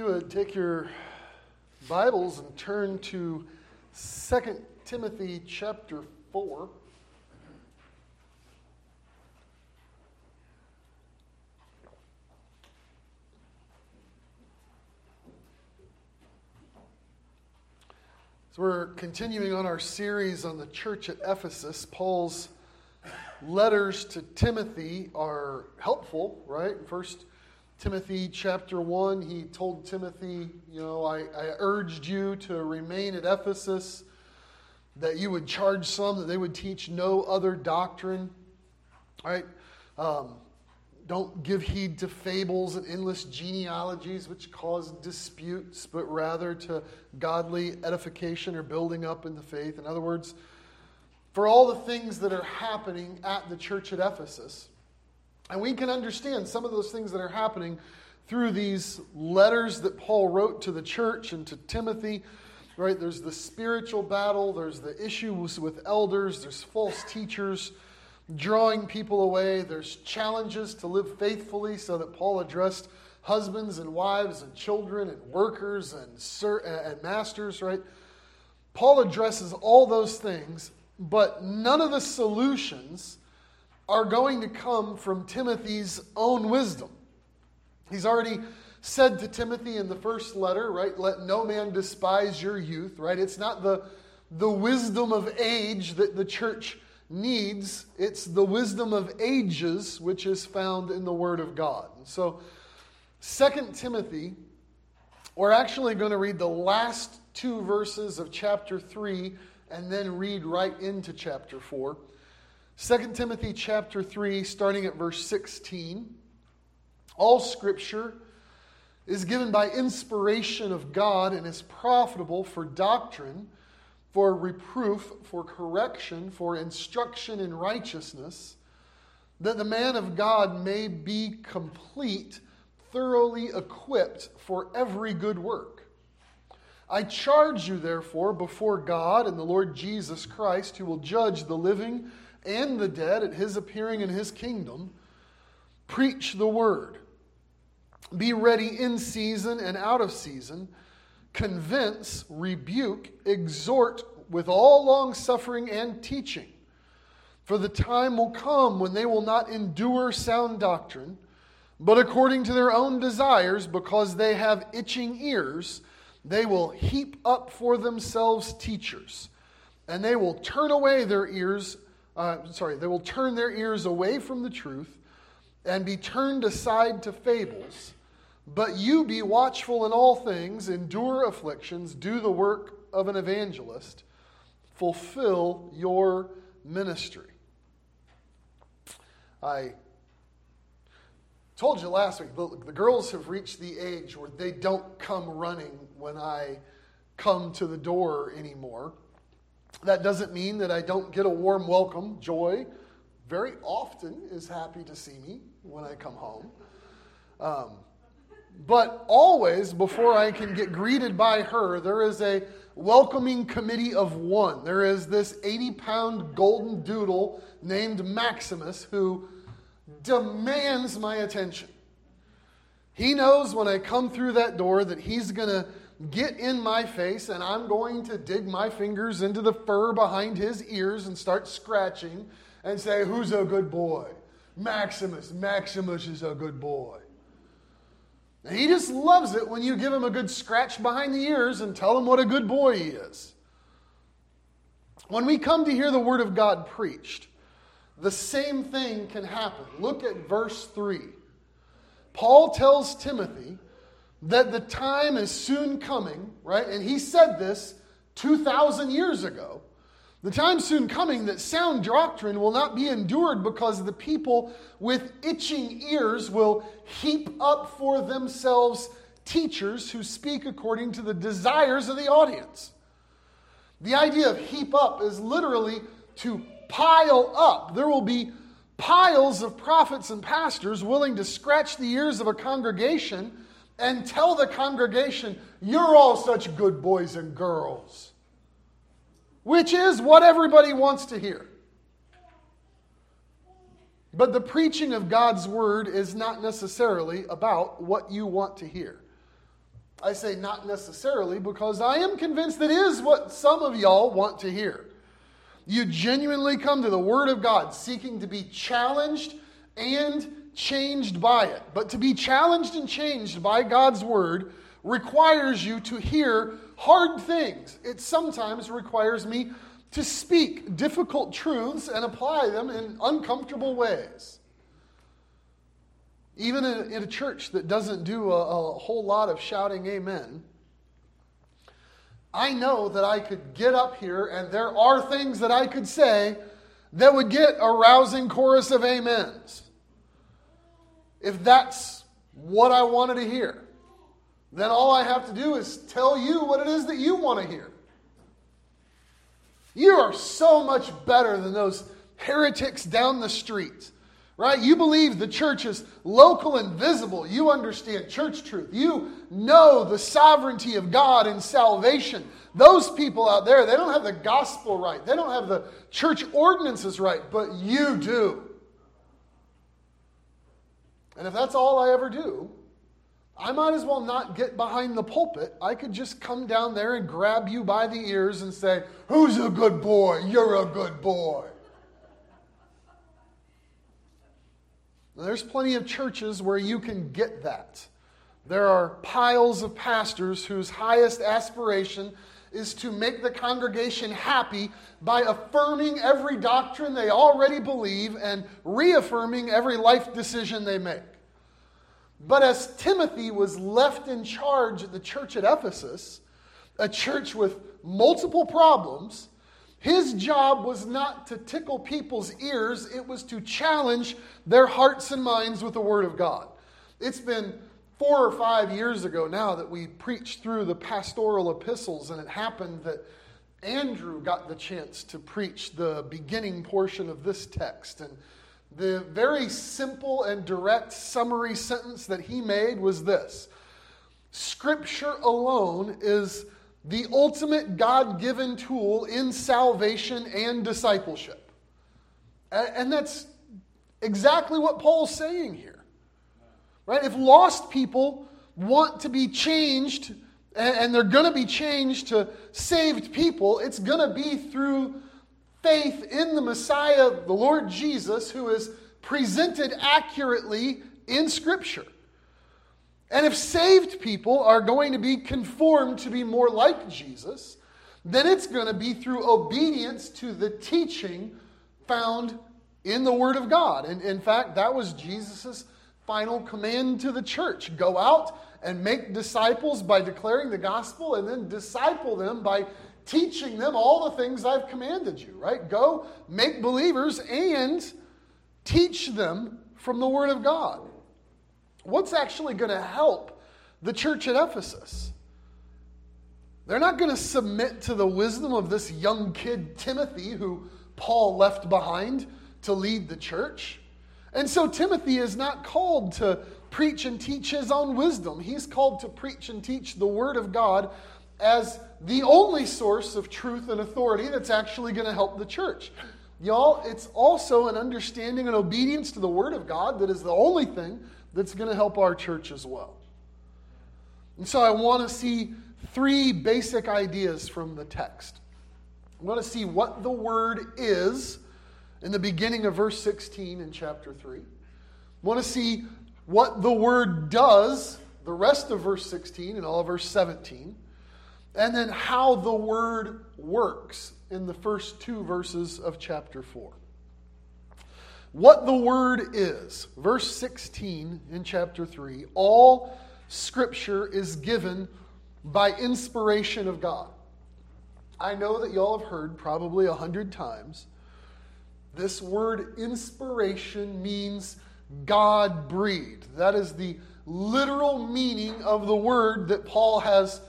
you would take your Bibles and turn to 2 Timothy chapter 4. So we're continuing on our series on the church at Ephesus. Paul's letters to Timothy are helpful, right? First Timothy chapter 1, he told Timothy, You know, I, I urged you to remain at Ephesus, that you would charge some, that they would teach no other doctrine. Right? Um, don't give heed to fables and endless genealogies which cause disputes, but rather to godly edification or building up in the faith. In other words, for all the things that are happening at the church at Ephesus, and we can understand some of those things that are happening through these letters that Paul wrote to the church and to Timothy. Right? There's the spiritual battle, there's the issues with elders, there's false teachers drawing people away, there's challenges to live faithfully, so that Paul addressed husbands and wives and children and workers and, sir, uh, and masters, right? Paul addresses all those things, but none of the solutions are going to come from Timothy's own wisdom. He's already said to Timothy in the first letter, right? Let no man despise your youth, right? It's not the, the wisdom of age that the church needs, it's the wisdom of ages which is found in the Word of God. And so, Second Timothy, we're actually going to read the last two verses of chapter 3 and then read right into chapter 4. 2 Timothy chapter 3, starting at verse 16. All scripture is given by inspiration of God and is profitable for doctrine, for reproof, for correction, for instruction in righteousness, that the man of God may be complete, thoroughly equipped for every good work. I charge you, therefore, before God and the Lord Jesus Christ, who will judge the living and the dead at his appearing in his kingdom. Preach the word. Be ready in season and out of season. Convince, rebuke, exhort with all long suffering and teaching. For the time will come when they will not endure sound doctrine, but according to their own desires, because they have itching ears, they will heap up for themselves teachers, and they will turn away their ears uh, sorry, they will turn their ears away from the truth and be turned aside to fables. But you be watchful in all things, endure afflictions, do the work of an evangelist, fulfill your ministry. I told you last week, the, the girls have reached the age where they don't come running when I come to the door anymore. That doesn't mean that I don't get a warm welcome. Joy very often is happy to see me when I come home. Um, but always, before I can get greeted by her, there is a welcoming committee of one. There is this 80 pound golden doodle named Maximus who demands my attention. He knows when I come through that door that he's going to get in my face and I'm going to dig my fingers into the fur behind his ears and start scratching and say, Who's a good boy? Maximus. Maximus is a good boy. And he just loves it when you give him a good scratch behind the ears and tell him what a good boy he is. When we come to hear the Word of God preached, the same thing can happen. Look at verse 3. Paul tells Timothy that the time is soon coming, right? And he said this 2,000 years ago. The time soon coming that sound doctrine will not be endured because the people with itching ears will heap up for themselves teachers who speak according to the desires of the audience. The idea of heap up is literally to pile up. There will be piles of prophets and pastors willing to scratch the ears of a congregation and tell the congregation, You're all such good boys and girls, which is what everybody wants to hear. But the preaching of God's word is not necessarily about what you want to hear. I say not necessarily because I am convinced that is what some of y'all want to hear. You genuinely come to the Word of God seeking to be challenged and changed by it. But to be challenged and changed by God's Word requires you to hear hard things. It sometimes requires me to speak difficult truths and apply them in uncomfortable ways. Even in, in a church that doesn't do a, a whole lot of shouting amen, I know that I could get up here and there are things that I could say that would get a rousing chorus of amens. If that's what I wanted to hear, then all I have to do is tell you what it is that you want to hear. You are so much better than those heretics down the street right? You believe the church is local and visible. You understand church truth. You know the sovereignty of God and salvation. Those people out there, they don't have the gospel right. They don't have the church ordinances right, but you do. And if that's all I ever do, I might as well not get behind the pulpit. I could just come down there and grab you by the ears and say, Who's a good boy? You're a good boy. there's plenty of churches where you can get that. There are piles of pastors whose highest aspiration is to make the congregation happy by affirming every doctrine they already believe and reaffirming every life decision they make. But as Timothy was left in charge of the church at Ephesus, a church with multiple problems, his job was not to tickle people's ears, it was to challenge their hearts and minds with the Word of God. It's been four or five years ago now that we preached through the pastoral epistles, and it happened that Andrew got the chance to preach the beginning portion of this text. And the very simple and direct summary sentence that he made was this Scripture alone is the ultimate God given tool in salvation and discipleship. And that's exactly what Paul's saying here. Right? If lost people want to be changed, and they're going to be changed to saved people, it's going to be through faith in the Messiah, the Lord Jesus, who is presented accurately in Scripture. And if saved people are going to be conformed to be more like Jesus, then it's going to be through obedience to the teaching found in the Word of God. And in fact, that was Jesus' final command to the church go out and make disciples by declaring the gospel, and then disciple them by teaching them all the things I've commanded you, right? Go make believers and teach them from the Word of God what's actually going to help the church at Ephesus? They're not going to submit to the wisdom of this young kid, Timothy, who Paul left behind to lead the church. And so Timothy is not called to preach and teach his own wisdom. He's called to preach and teach the Word of God as the only source of truth and authority that's actually going to help the church. Y'all, it's also an understanding and obedience to the Word of God that is the only thing that's going to help our church as well. And so I want to see three basic ideas from the text. I want to see what the word is in the beginning of verse 16 in chapter 3. I want to see what the word does, the rest of verse 16 and all of verse 17. And then how the word works in the first two verses of chapter 4 what the word is. Verse 16 in chapter 3 all scripture is given by inspiration of God. I know that y'all have heard probably a hundred times. This word inspiration means God breathed. That is the literal meaning of the word that Paul has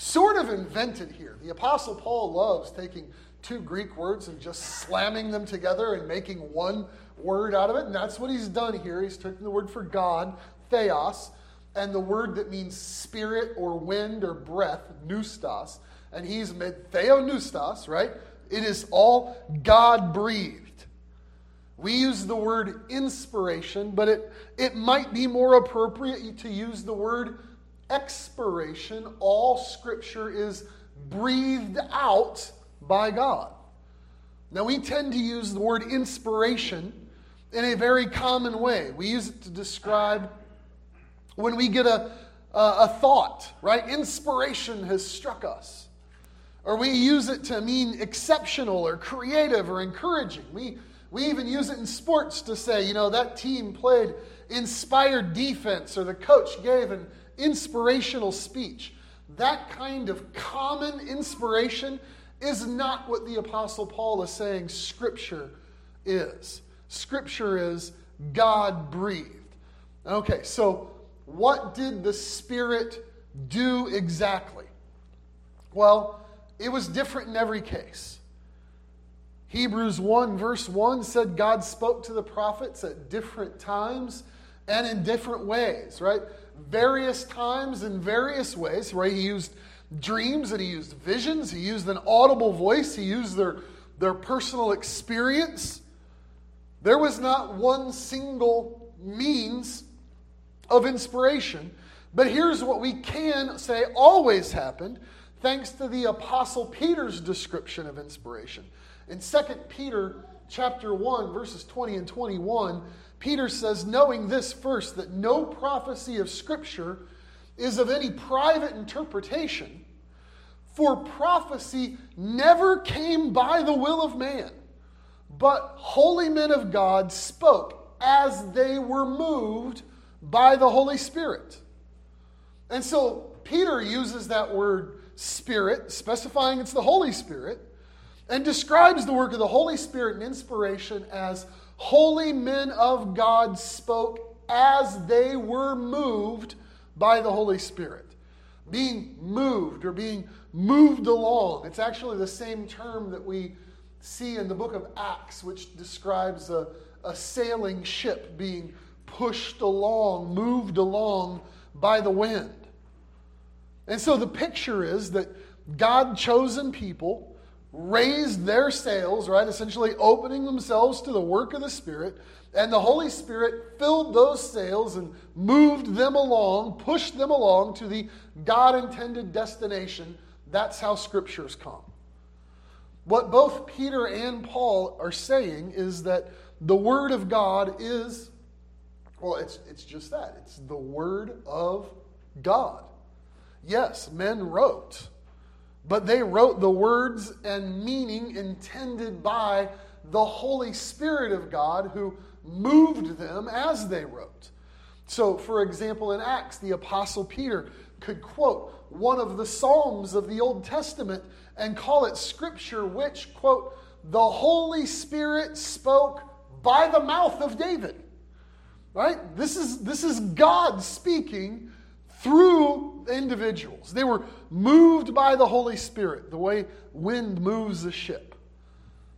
sort of invented here. The Apostle Paul loves taking two Greek words and just slamming them together and making one word out of it, and that's what he's done here. He's taken the word for God, theos, and the word that means spirit or wind or breath, pneustos, and he's made theopneustos, right? It is all God breathed. We use the word inspiration, but it, it might be more appropriate to use the word expiration, all Scripture is breathed out by God. Now, we tend to use the word inspiration in a very common way. We use it to describe when we get a, a, a, thought, right? Inspiration has struck us. Or we use it to mean exceptional or creative or encouraging. We, we even use it in sports to say, you know, that team played inspired defense or the coach gave an inspirational speech. That kind of common inspiration is not what the Apostle Paul is saying Scripture is. Scripture is God breathed. Okay, so what did the Spirit do exactly? Well, it was different in every case. Hebrews 1, verse 1 said God spoke to the prophets at different times and in different ways, right? Various times in various ways, right? He used dreams and he used visions, he used an audible voice, he used their, their personal experience. There was not one single means of inspiration. But here's what we can say always happened thanks to the apostle Peter's description of inspiration. In 2 Peter chapter 1 verses 20 and 21, Peter says, knowing this first, that no prophecy of Scripture is of any private interpretation, for prophecy never came by the will of man, but holy men of God spoke as they were moved by the Holy Spirit. And so Peter uses that word spirit, specifying it's the Holy Spirit, and describes the work of the Holy Spirit and inspiration as holy men of God spoke as they were moved by the Holy Spirit. Being moved or being moved along. It's actually the same term that we see in the book of Acts, which describes a, a sailing ship being pushed along, moved along by the wind. And so the picture is that God chosen people raised their sails, right? Essentially opening themselves to the work of the Spirit. And the Holy Spirit filled those sails and moved them along, pushed them along to the God intended destination. That's how scriptures come. What both Peter and Paul are saying is that the Word of God is, well, it's, it's just that. It's the Word of God. Yes, men wrote but they wrote the words and meaning intended by the Holy Spirit of God who moved them as they wrote. So, for example, in Acts, the Apostle Peter could quote one of the Psalms of the Old Testament and call it Scripture, which, quote, the Holy Spirit spoke by the mouth of David. Right? This is, this is God speaking through individuals. They were moved by the Holy Spirit, the way wind moves a ship.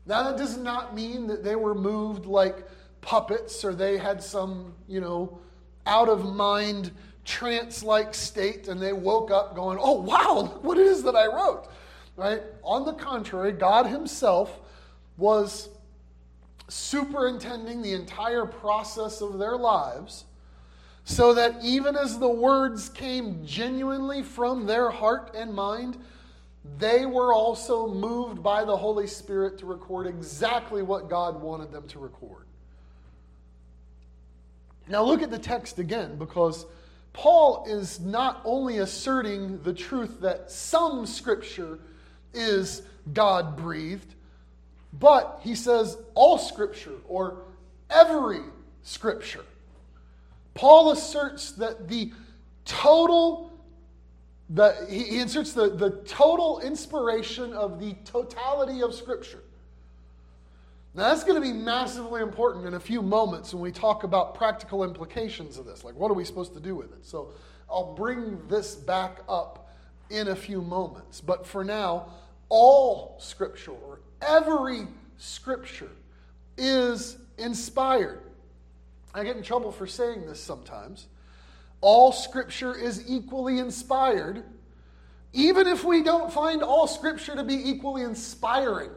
Now, that does not mean that they were moved like puppets or they had some, you know, out of mind trance like state and they woke up going, oh, wow, what it is that I wrote. Right? On the contrary, God Himself was superintending the entire process of their lives so that even as the words came genuinely from their heart and mind, they were also moved by the Holy Spirit to record exactly what God wanted them to record. Now, look at the text again, because Paul is not only asserting the truth that some scripture is God breathed, but he says all scripture or every scripture. Paul asserts that the total, the, he, inserts the, the total inspiration of the totality of Scripture. Now, that's going to be massively important in a few moments when we talk about practical implications of this. Like, what are we supposed to do with it? So, I'll bring this back up in a few moments. But for now, all Scripture, or every Scripture, is inspired. I get in trouble for saying this sometimes. All scripture is equally inspired, even if we don't find all scripture to be equally inspiring.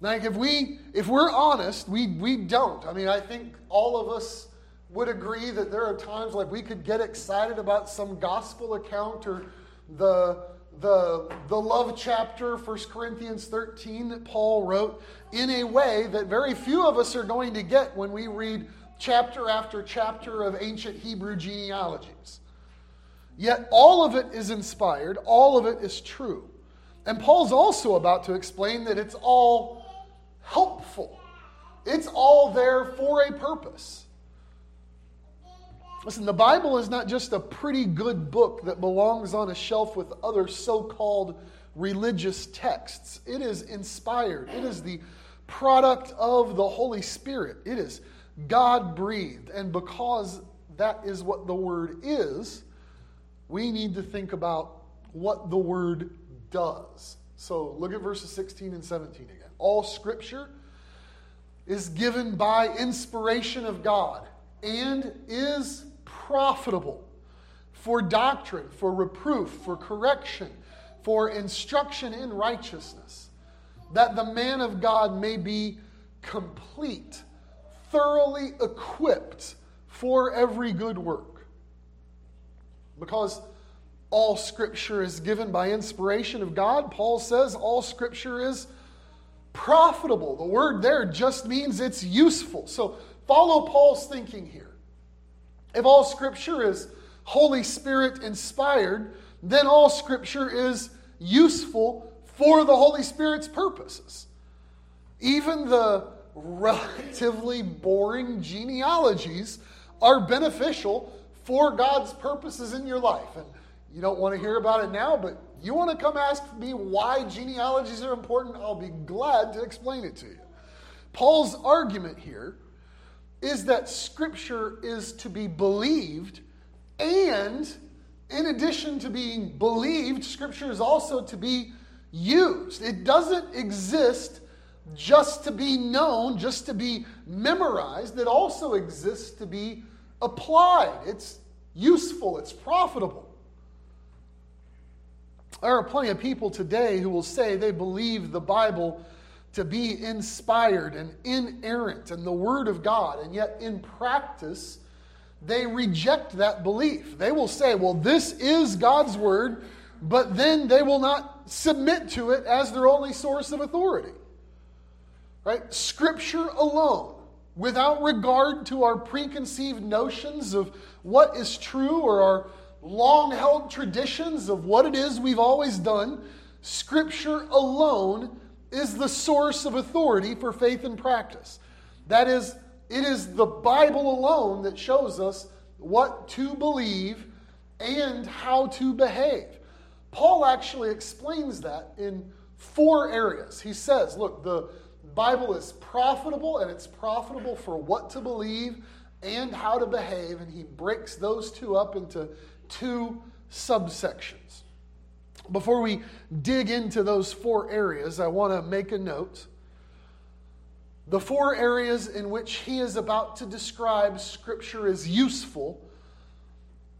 Like if we if we're honest, we we don't. I mean, I think all of us would agree that there are times like we could get excited about some gospel account or the the, the love chapter, 1 Corinthians 13, that Paul wrote, in a way that very few of us are going to get when we read chapter after chapter of ancient Hebrew genealogies. Yet all of it is inspired, all of it is true. And Paul's also about to explain that it's all helpful, it's all there for a purpose. Listen, the Bible is not just a pretty good book that belongs on a shelf with other so called religious texts. It is inspired, it is the product of the Holy Spirit. It is God breathed. And because that is what the Word is, we need to think about what the Word does. So look at verses 16 and 17 again. All Scripture is given by inspiration of God and is profitable for doctrine, for reproof, for correction, for instruction in righteousness, that the man of God may be complete, thoroughly equipped for every good work. Because all scripture is given by inspiration of God, Paul says all scripture is profitable. The word there just means it's useful. So follow Paul's thinking here. If all scripture is Holy Spirit inspired, then all scripture is useful for the Holy Spirit's purposes. Even the relatively boring genealogies are beneficial for God's purposes in your life. And you don't want to hear about it now, but you want to come ask me why genealogies are important, I'll be glad to explain it to you. Paul's argument here is that Scripture is to be believed, and in addition to being believed, Scripture is also to be used. It doesn't exist just to be known, just to be memorized. It also exists to be applied. It's useful, it's profitable. There are plenty of people today who will say they believe the Bible to be inspired and inerrant and the Word of God, and yet in practice, they reject that belief. They will say, well, this is God's Word, but then they will not submit to it as their only source of authority. Right? Scripture alone, without regard to our preconceived notions of what is true or our long held traditions of what it is we've always done, Scripture alone is the source of authority for faith and practice. That is, it is the Bible alone that shows us what to believe and how to behave. Paul actually explains that in four areas. He says, look, the Bible is profitable, and it's profitable for what to believe and how to behave, and he breaks those two up into two subsections. Before we dig into those four areas, I want to make a note. The four areas in which he is about to describe Scripture as useful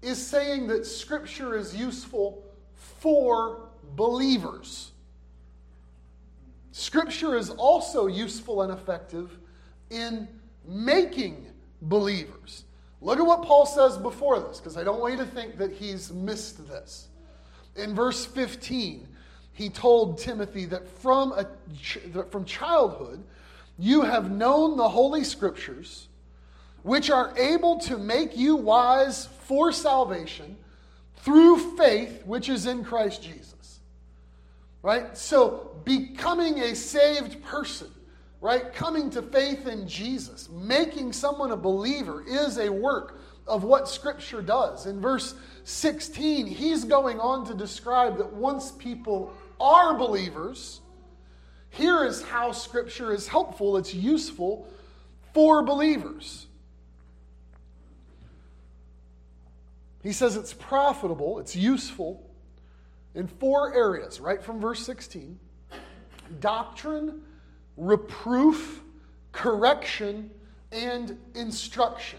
is saying that Scripture is useful for believers. Scripture is also useful and effective in making believers. Look at what Paul says before this, because I don't want you to think that he's missed this. In verse 15, he told Timothy that from, a, from childhood you have known the Holy Scriptures, which are able to make you wise for salvation through faith which is in Christ Jesus. Right? So, becoming a saved person, right? Coming to faith in Jesus, making someone a believer is a work of what Scripture does. In verse 16, he's going on to describe that once people are believers, here is how Scripture is helpful, it's useful for believers. He says it's profitable, it's useful in four areas, right from verse 16 doctrine, reproof, correction, and instruction.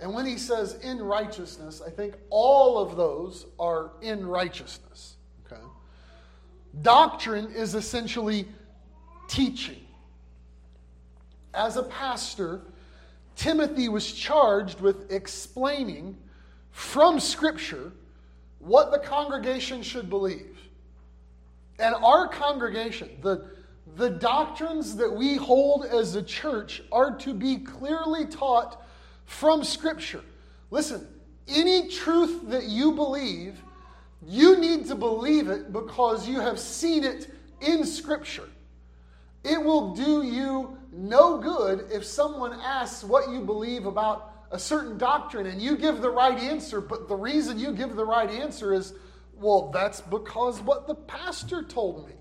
And when he says in righteousness, I think all of those are in righteousness. Okay? Doctrine is essentially teaching. As a pastor, Timothy was charged with explaining from Scripture what the congregation should believe. And our congregation, the, the doctrines that we hold as a church, are to be clearly taught from Scripture. Listen, any truth that you believe, you need to believe it because you have seen it in Scripture. It will do you no good if someone asks what you believe about a certain doctrine and you give the right answer, but the reason you give the right answer is, well, that's because what the pastor told me.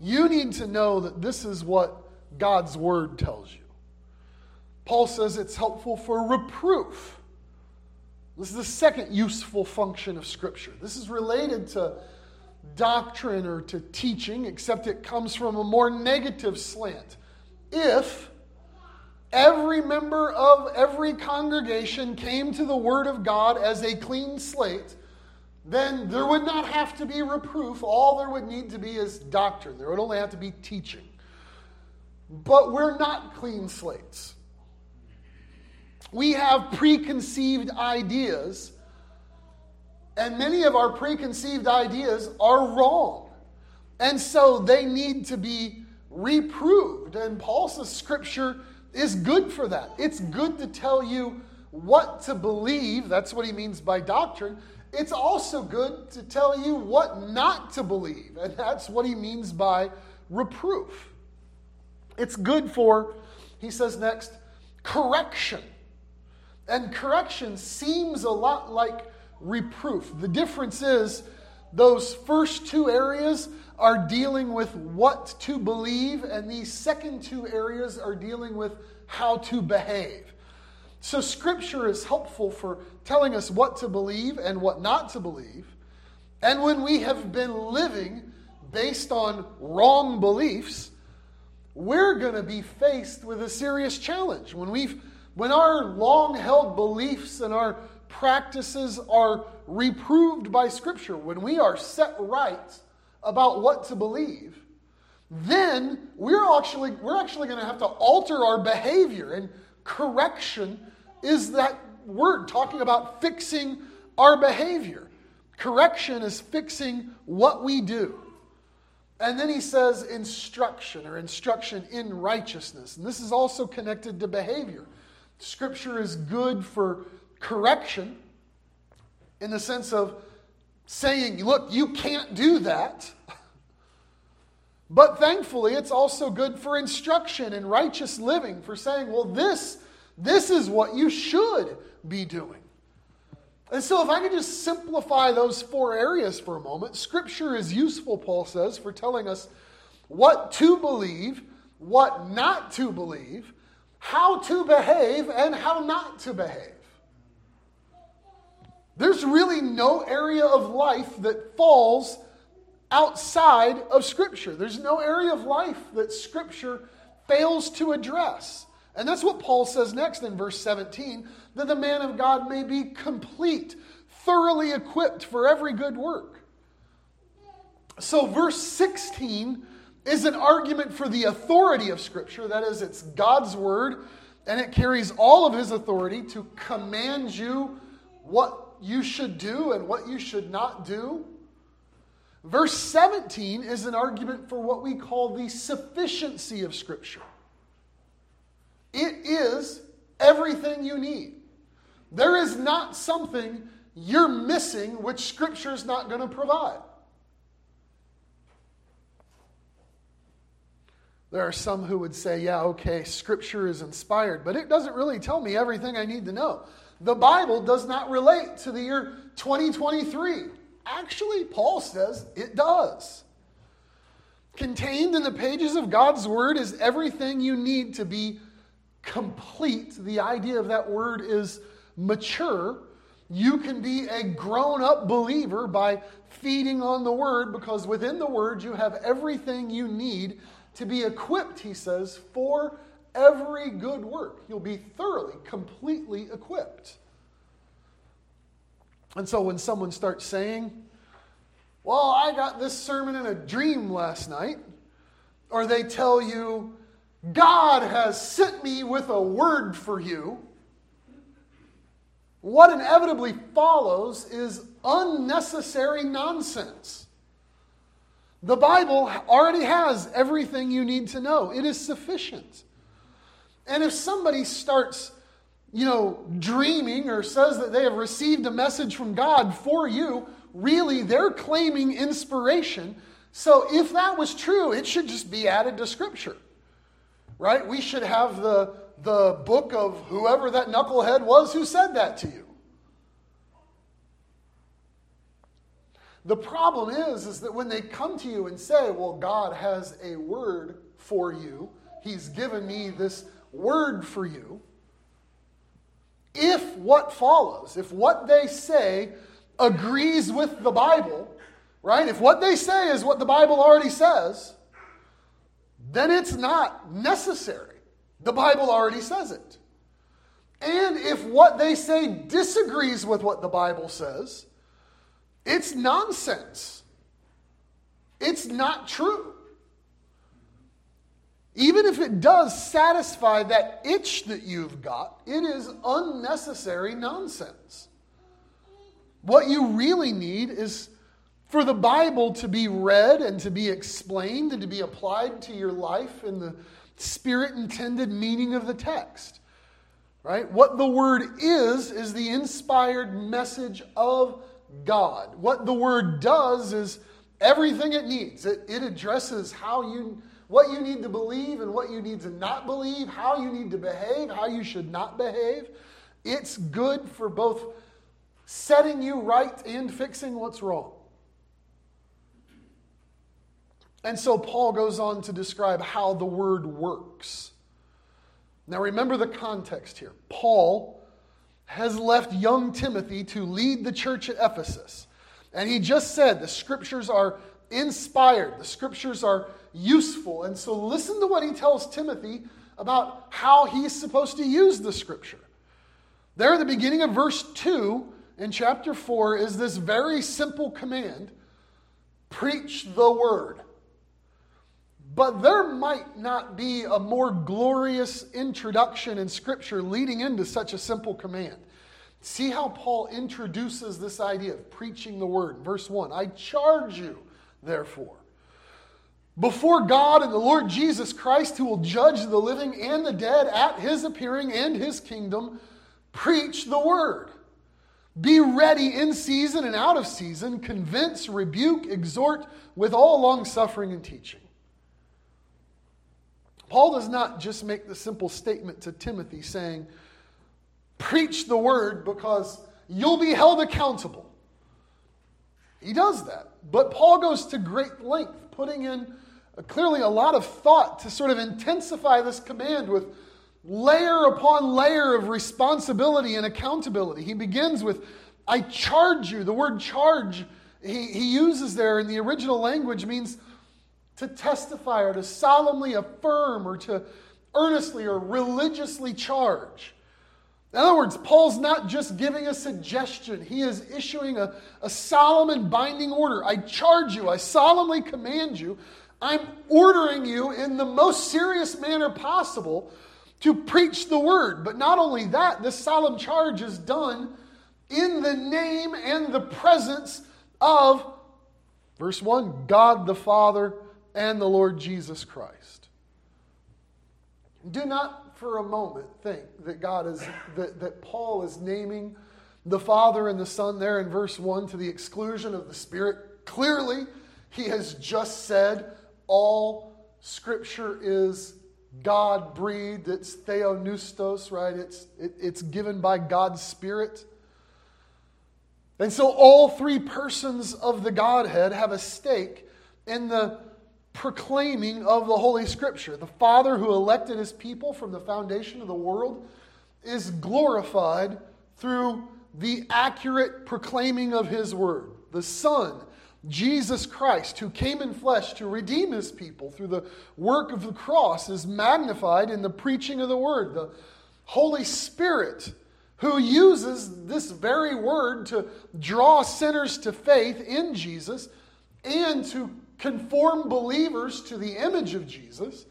You need to know that this is what God's word tells you. Paul says it's helpful for reproof. This is the second useful function of Scripture. This is related to doctrine or to teaching, except it comes from a more negative slant. If every member of every congregation came to the Word of God as a clean slate, then there would not have to be reproof. All there would need to be is doctrine. There would only have to be teaching. But we're not clean slates. We have preconceived ideas, and many of our preconceived ideas are wrong. And so they need to be reproved. And Paul says scripture is good for that. It's good to tell you what to believe. That's what he means by doctrine. It's also good to tell you what not to believe. And that's what he means by reproof. It's good for, he says next, correction. And correction seems a lot like reproof. The difference is those first two areas are dealing with what to believe, and these second two areas are dealing with how to behave. So, Scripture is helpful for telling us what to believe and what not to believe. And when we have been living based on wrong beliefs, we're going to be faced with a serious challenge. When, we've, when our long held beliefs and our practices are reproved by Scripture, when we are set right about what to believe, then we're actually, we're actually going to have to alter our behavior. And correction is that word talking about fixing our behavior. Correction is fixing what we do. And then he says instruction or instruction in righteousness. And this is also connected to behavior. Scripture is good for correction in the sense of saying, look, you can't do that. But thankfully, it's also good for instruction and righteous living, for saying, well, this, this is what you should be doing. And so, if I could just simplify those four areas for a moment, Scripture is useful, Paul says, for telling us what to believe, what not to believe, how to behave, and how not to behave. There's really no area of life that falls outside of Scripture. There's no area of life that Scripture fails to address. And that's what Paul says next in verse 17 that the man of God may be complete, thoroughly equipped for every good work. So, verse 16 is an argument for the authority of Scripture. That is, it's God's word, and it carries all of his authority to command you what you should do and what you should not do. Verse 17 is an argument for what we call the sufficiency of Scripture. It is everything you need. There is not something you're missing which Scripture is not going to provide. There are some who would say, yeah, okay, Scripture is inspired, but it doesn't really tell me everything I need to know. The Bible does not relate to the year 2023. Actually, Paul says it does. Contained in the pages of God's Word is everything you need to be complete. The idea of that word is mature. You can be a grown up believer by feeding on the Word because within the Word you have everything you need to be equipped, he says, for every good work. You'll be thoroughly, completely equipped. And so when someone starts saying, Well, I got this sermon in a dream last night, or they tell you, God has sent me with a word for you, what inevitably follows is unnecessary nonsense. The Bible already has everything you need to know, it is sufficient. And if somebody starts, you know, dreaming or says that they have received a message from God for you, really they're claiming inspiration. So if that was true, it should just be added to Scripture right? We should have the, the book of whoever that knucklehead was who said that to you. The problem is, is that when they come to you and say, well, God has a word for you, He's given me this word for you, if what follows, if what they say agrees with the Bible, right? If what they say is what the Bible already says, then it's not necessary. The Bible already says it. And if what they say disagrees with what the Bible says, it's nonsense. It's not true. Even if it does satisfy that itch that you've got, it is unnecessary nonsense. What you really need is for the Bible to be read and to be explained and to be applied to your life in the spirit intended meaning of the text. Right? What the word is, is the inspired message of God. What the word does is everything it needs. It, it addresses how you what you need to believe and what you need to not believe, how you need to behave, how you should not behave. It's good for both setting you right and fixing what's wrong. And so Paul goes on to describe how the word works. Now remember the context here. Paul has left young Timothy to lead the church at Ephesus. And he just said the scriptures are inspired, the scriptures are useful. And so listen to what he tells Timothy about how he's supposed to use the scripture. There at the beginning of verse 2 in chapter 4 is this very simple command preach the word. But there might not be a more glorious introduction in Scripture leading into such a simple command. See how Paul introduces this idea of preaching the word. Verse 1 I charge you, therefore, before God and the Lord Jesus Christ, who will judge the living and the dead at his appearing and his kingdom, preach the word. Be ready in season and out of season, convince, rebuke, exhort with all long suffering and teaching. Paul does not just make the simple statement to Timothy saying, Preach the word because you'll be held accountable. He does that. But Paul goes to great length, putting in clearly a lot of thought to sort of intensify this command with layer upon layer of responsibility and accountability. He begins with, I charge you. The word charge he, he uses there in the original language means to testify or to solemnly affirm or to earnestly or religiously charge. In other words, Paul's not just giving a suggestion, he is issuing a, a solemn and binding order. I charge you, I solemnly command you, I'm ordering you in the most serious manner possible to preach the word. But not only that, this solemn charge is done in the name and the presence of, verse 1, God the Father and the Lord Jesus Christ. Do not for a moment think that God is that, that Paul is naming the Father and the Son there in verse 1 to the exclusion of the Spirit. Clearly, he has just said all scripture is God breathed. It's theopneustos, right? It's, it, it's given by God's Spirit. And so all three persons of the Godhead have a stake in the proclaiming of the Holy Scripture. The Father who elected his people from the foundation of the world is glorified through the accurate proclaiming of his word. The Son, Jesus Christ, who came in flesh to redeem his people through the work of the cross, is magnified in the preaching of the word. The Holy Spirit, who uses this very word to draw sinners to faith in Jesus and to conform believers to the image of Jesus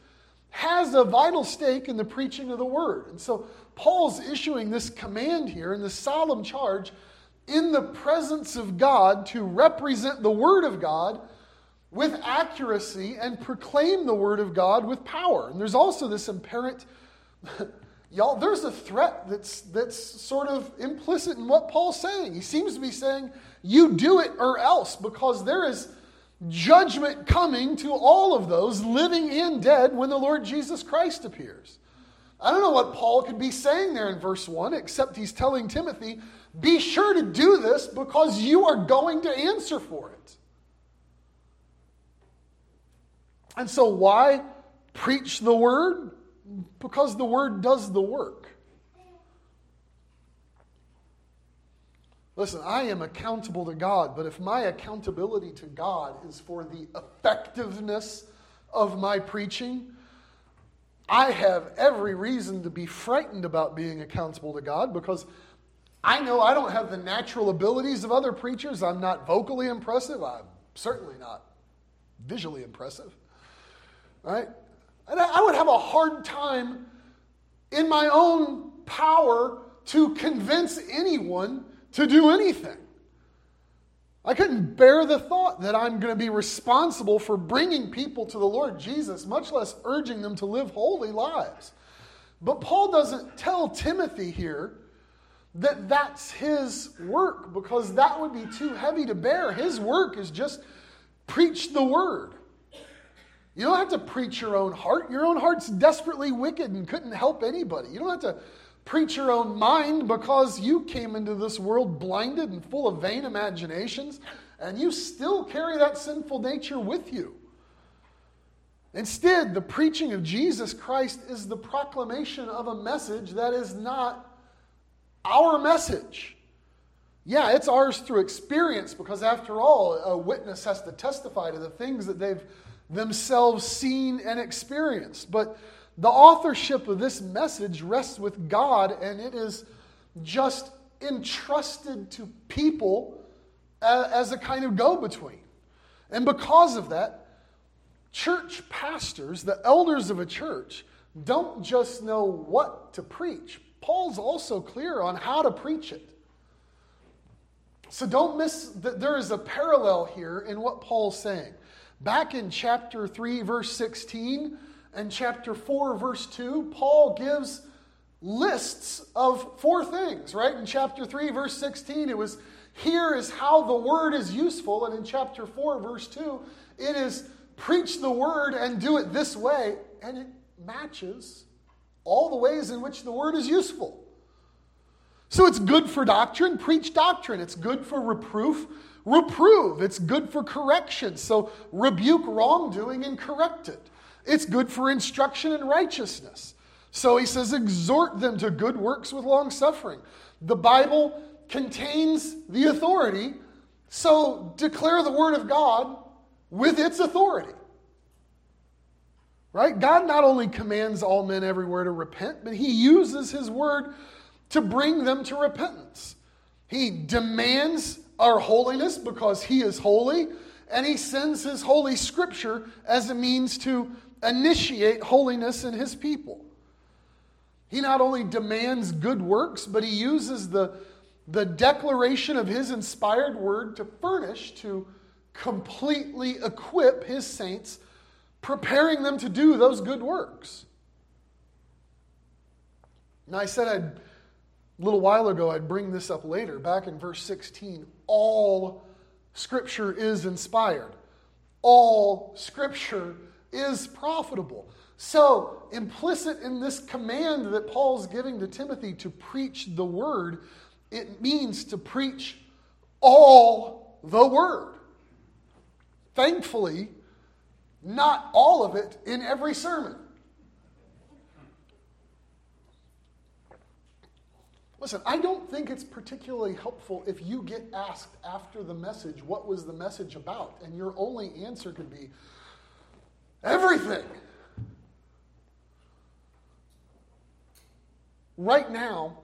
has a vital stake in the preaching of the word. And so Paul's issuing this command here and this solemn charge in the presence of God to represent the word of God with accuracy and proclaim the word of God with power. And there's also this apparent y'all there's a threat that's that's sort of implicit in what Paul's saying. He seems to be saying you do it or else because there is judgment coming to all of those living and dead when the Lord Jesus Christ appears. I don't know what Paul could be saying there in verse 1, except he's telling Timothy, be sure to do this because you are going to answer for it. And so, why preach the word? Because the word does the work. Listen, I am accountable to God, but if my accountability to God is for the effectiveness of my preaching, I have every reason to be frightened about being accountable to God because I know I don't have the natural abilities of other preachers. I'm not vocally impressive. I'm certainly not visually impressive. Right? And I would have a hard time in my own power to convince anyone to do anything. I couldn't bear the thought that I'm going to be responsible for bringing people to the Lord Jesus, much less urging them to live holy lives. But Paul doesn't tell Timothy here that that's his work because that would be too heavy to bear. His work is just preach the word. You don't have to preach your own heart. Your own heart's desperately wicked and couldn't help anybody. You don't have to preach your own mind because you came into this world blinded and full of vain imaginations, and you still carry that sinful nature with you. Instead, the preaching of Jesus Christ is the proclamation of a message that is not our message. Yeah, it's ours through experience because, after all, a witness has to testify to the things that they've themselves seen and experienced. But the authorship of this message rests with God, and it is just entrusted to people as a kind of go between. And because of that, church pastors, the elders of a church, don't just know what to preach. Paul's also clear on how to preach it. So don't miss that there is a parallel here in what Paul's saying. Back in chapter 3, verse 16, and chapter 4, verse 2, Paul gives lists of four things, right? In chapter 3, verse 16, it was here is how the word is useful. And in chapter 4, verse 2, it is preach the word and do it this way. And it matches all the ways in which the word is useful. So it's good for doctrine, preach doctrine. It's good for reproof, reprove. It's good for correction. So rebuke wrongdoing and correct it. It's good for instruction in righteousness. So he says, exhort them to good works with long suffering. The Bible contains the authority, so declare the word of God with its authority. Right? God not only commands all men everywhere to repent, but he uses his word to bring them to repentance. He demands our holiness because he is holy, and he sends his holy scripture as a means to initiate holiness in his people. He not only demands good works, but he uses the, the declaration of his inspired word to furnish, to completely equip his saints, preparing them to do those good works. Now, I said I'd, a little while ago I'd bring this up later. Back in verse 16, all Scripture is inspired. All Scripture is profitable. So, implicit in this command that Paul's giving to Timothy to preach the word, it means to preach all the word. Thankfully, not all of it in every sermon. Listen, I don't think it's particularly helpful if you get asked after the message, what was the message about? And your only answer could be, Everything. Right now,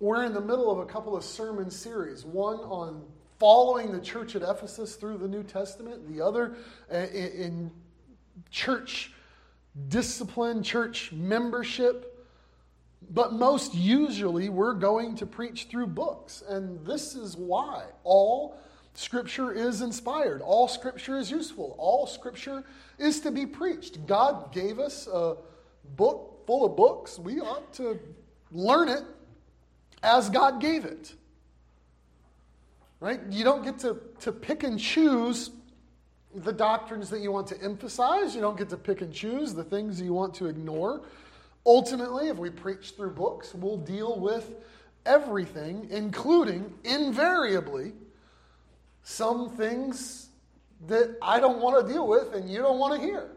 we're in the middle of a couple of sermon series one on following the church at Ephesus through the New Testament, the other uh, in church discipline, church membership. But most usually, we're going to preach through books. And this is why all Scripture is inspired, all Scripture is useful, all Scripture is to be preached. God gave us a book full of books. We ought to learn it as God gave it. Right? You don't get to, to pick and choose the doctrines that you want to emphasize. You don't get to pick and choose the things you want to ignore. Ultimately, if we preach through books, we'll deal with everything, including invariably some things that I don't want to deal with and you don't want to hear.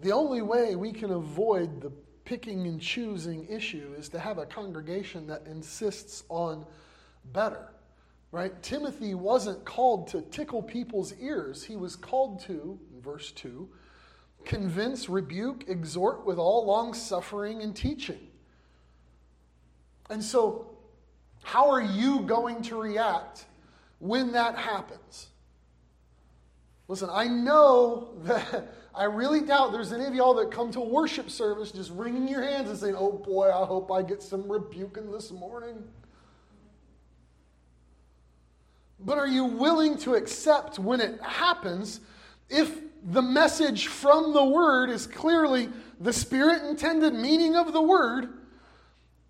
The only way we can avoid the picking and choosing issue is to have a congregation that insists on better. Right? Timothy wasn't called to tickle people's ears. He was called to, verse 2, convince, rebuke, exhort with all long suffering and teaching. And so, how are you going to react when that happens? Listen, I know that I really doubt there's any of y'all that come to worship service just wringing your hands and saying, Oh boy, I hope I get some rebuking this morning. But are you willing to accept when it happens if the message from the Word is clearly the Spirit intended meaning of the Word?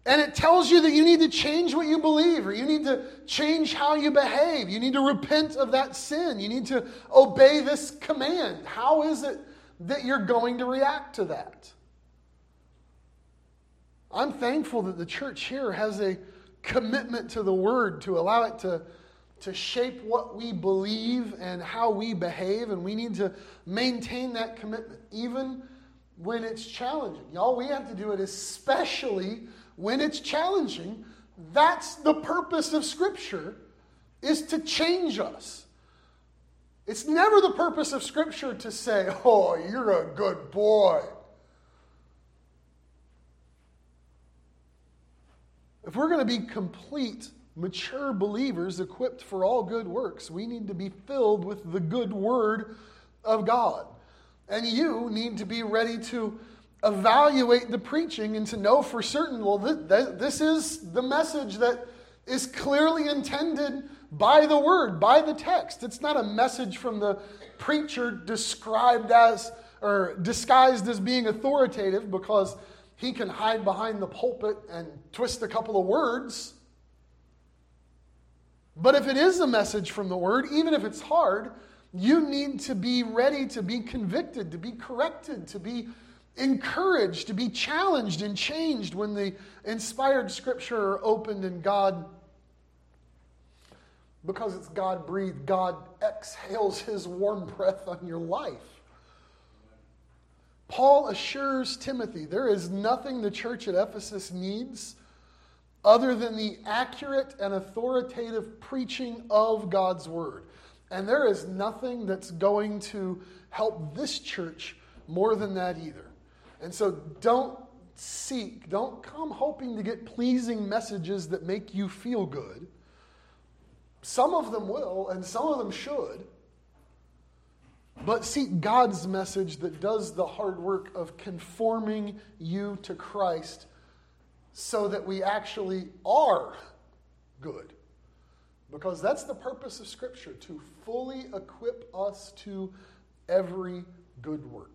And it tells you that you need to change what you believe, or you need to change how you behave. You need to repent of that sin. You need to obey this command. How is it that you're going to react to that. I'm thankful that the church here has a commitment to the word to allow it to, to shape what we believe and how we behave, and we need to maintain that commitment even when it's challenging. Y'all, we have to do it especially when it's challenging. That's the purpose of Scripture, is to change us. It's never the purpose of Scripture to say, oh, you're a good boy. If we're going to be complete, mature believers equipped for all good works, we need to be filled with the good word of God. And you need to be ready to evaluate the preaching and to know for certain well, this is the message that is clearly intended by the word, by the text. It's not a message from the preacher described as or disguised as being authoritative because he can hide behind the pulpit and twist a couple of words. But if it is a message from the word, even if it's hard, you need to be ready to be convicted, to be corrected, to be encouraged, to be challenged and changed when the inspired scripture are opened and God because it's God breathed, God exhales his warm breath on your life. Paul assures Timothy there is nothing the church at Ephesus needs other than the accurate and authoritative preaching of God's word. And there is nothing that's going to help this church more than that either. And so don't seek, don't come hoping to get pleasing messages that make you feel good. Some of them will, and some of them should. But seek God's message that does the hard work of conforming you to Christ so that we actually are good. Because that's the purpose of Scripture to fully equip us to every good work.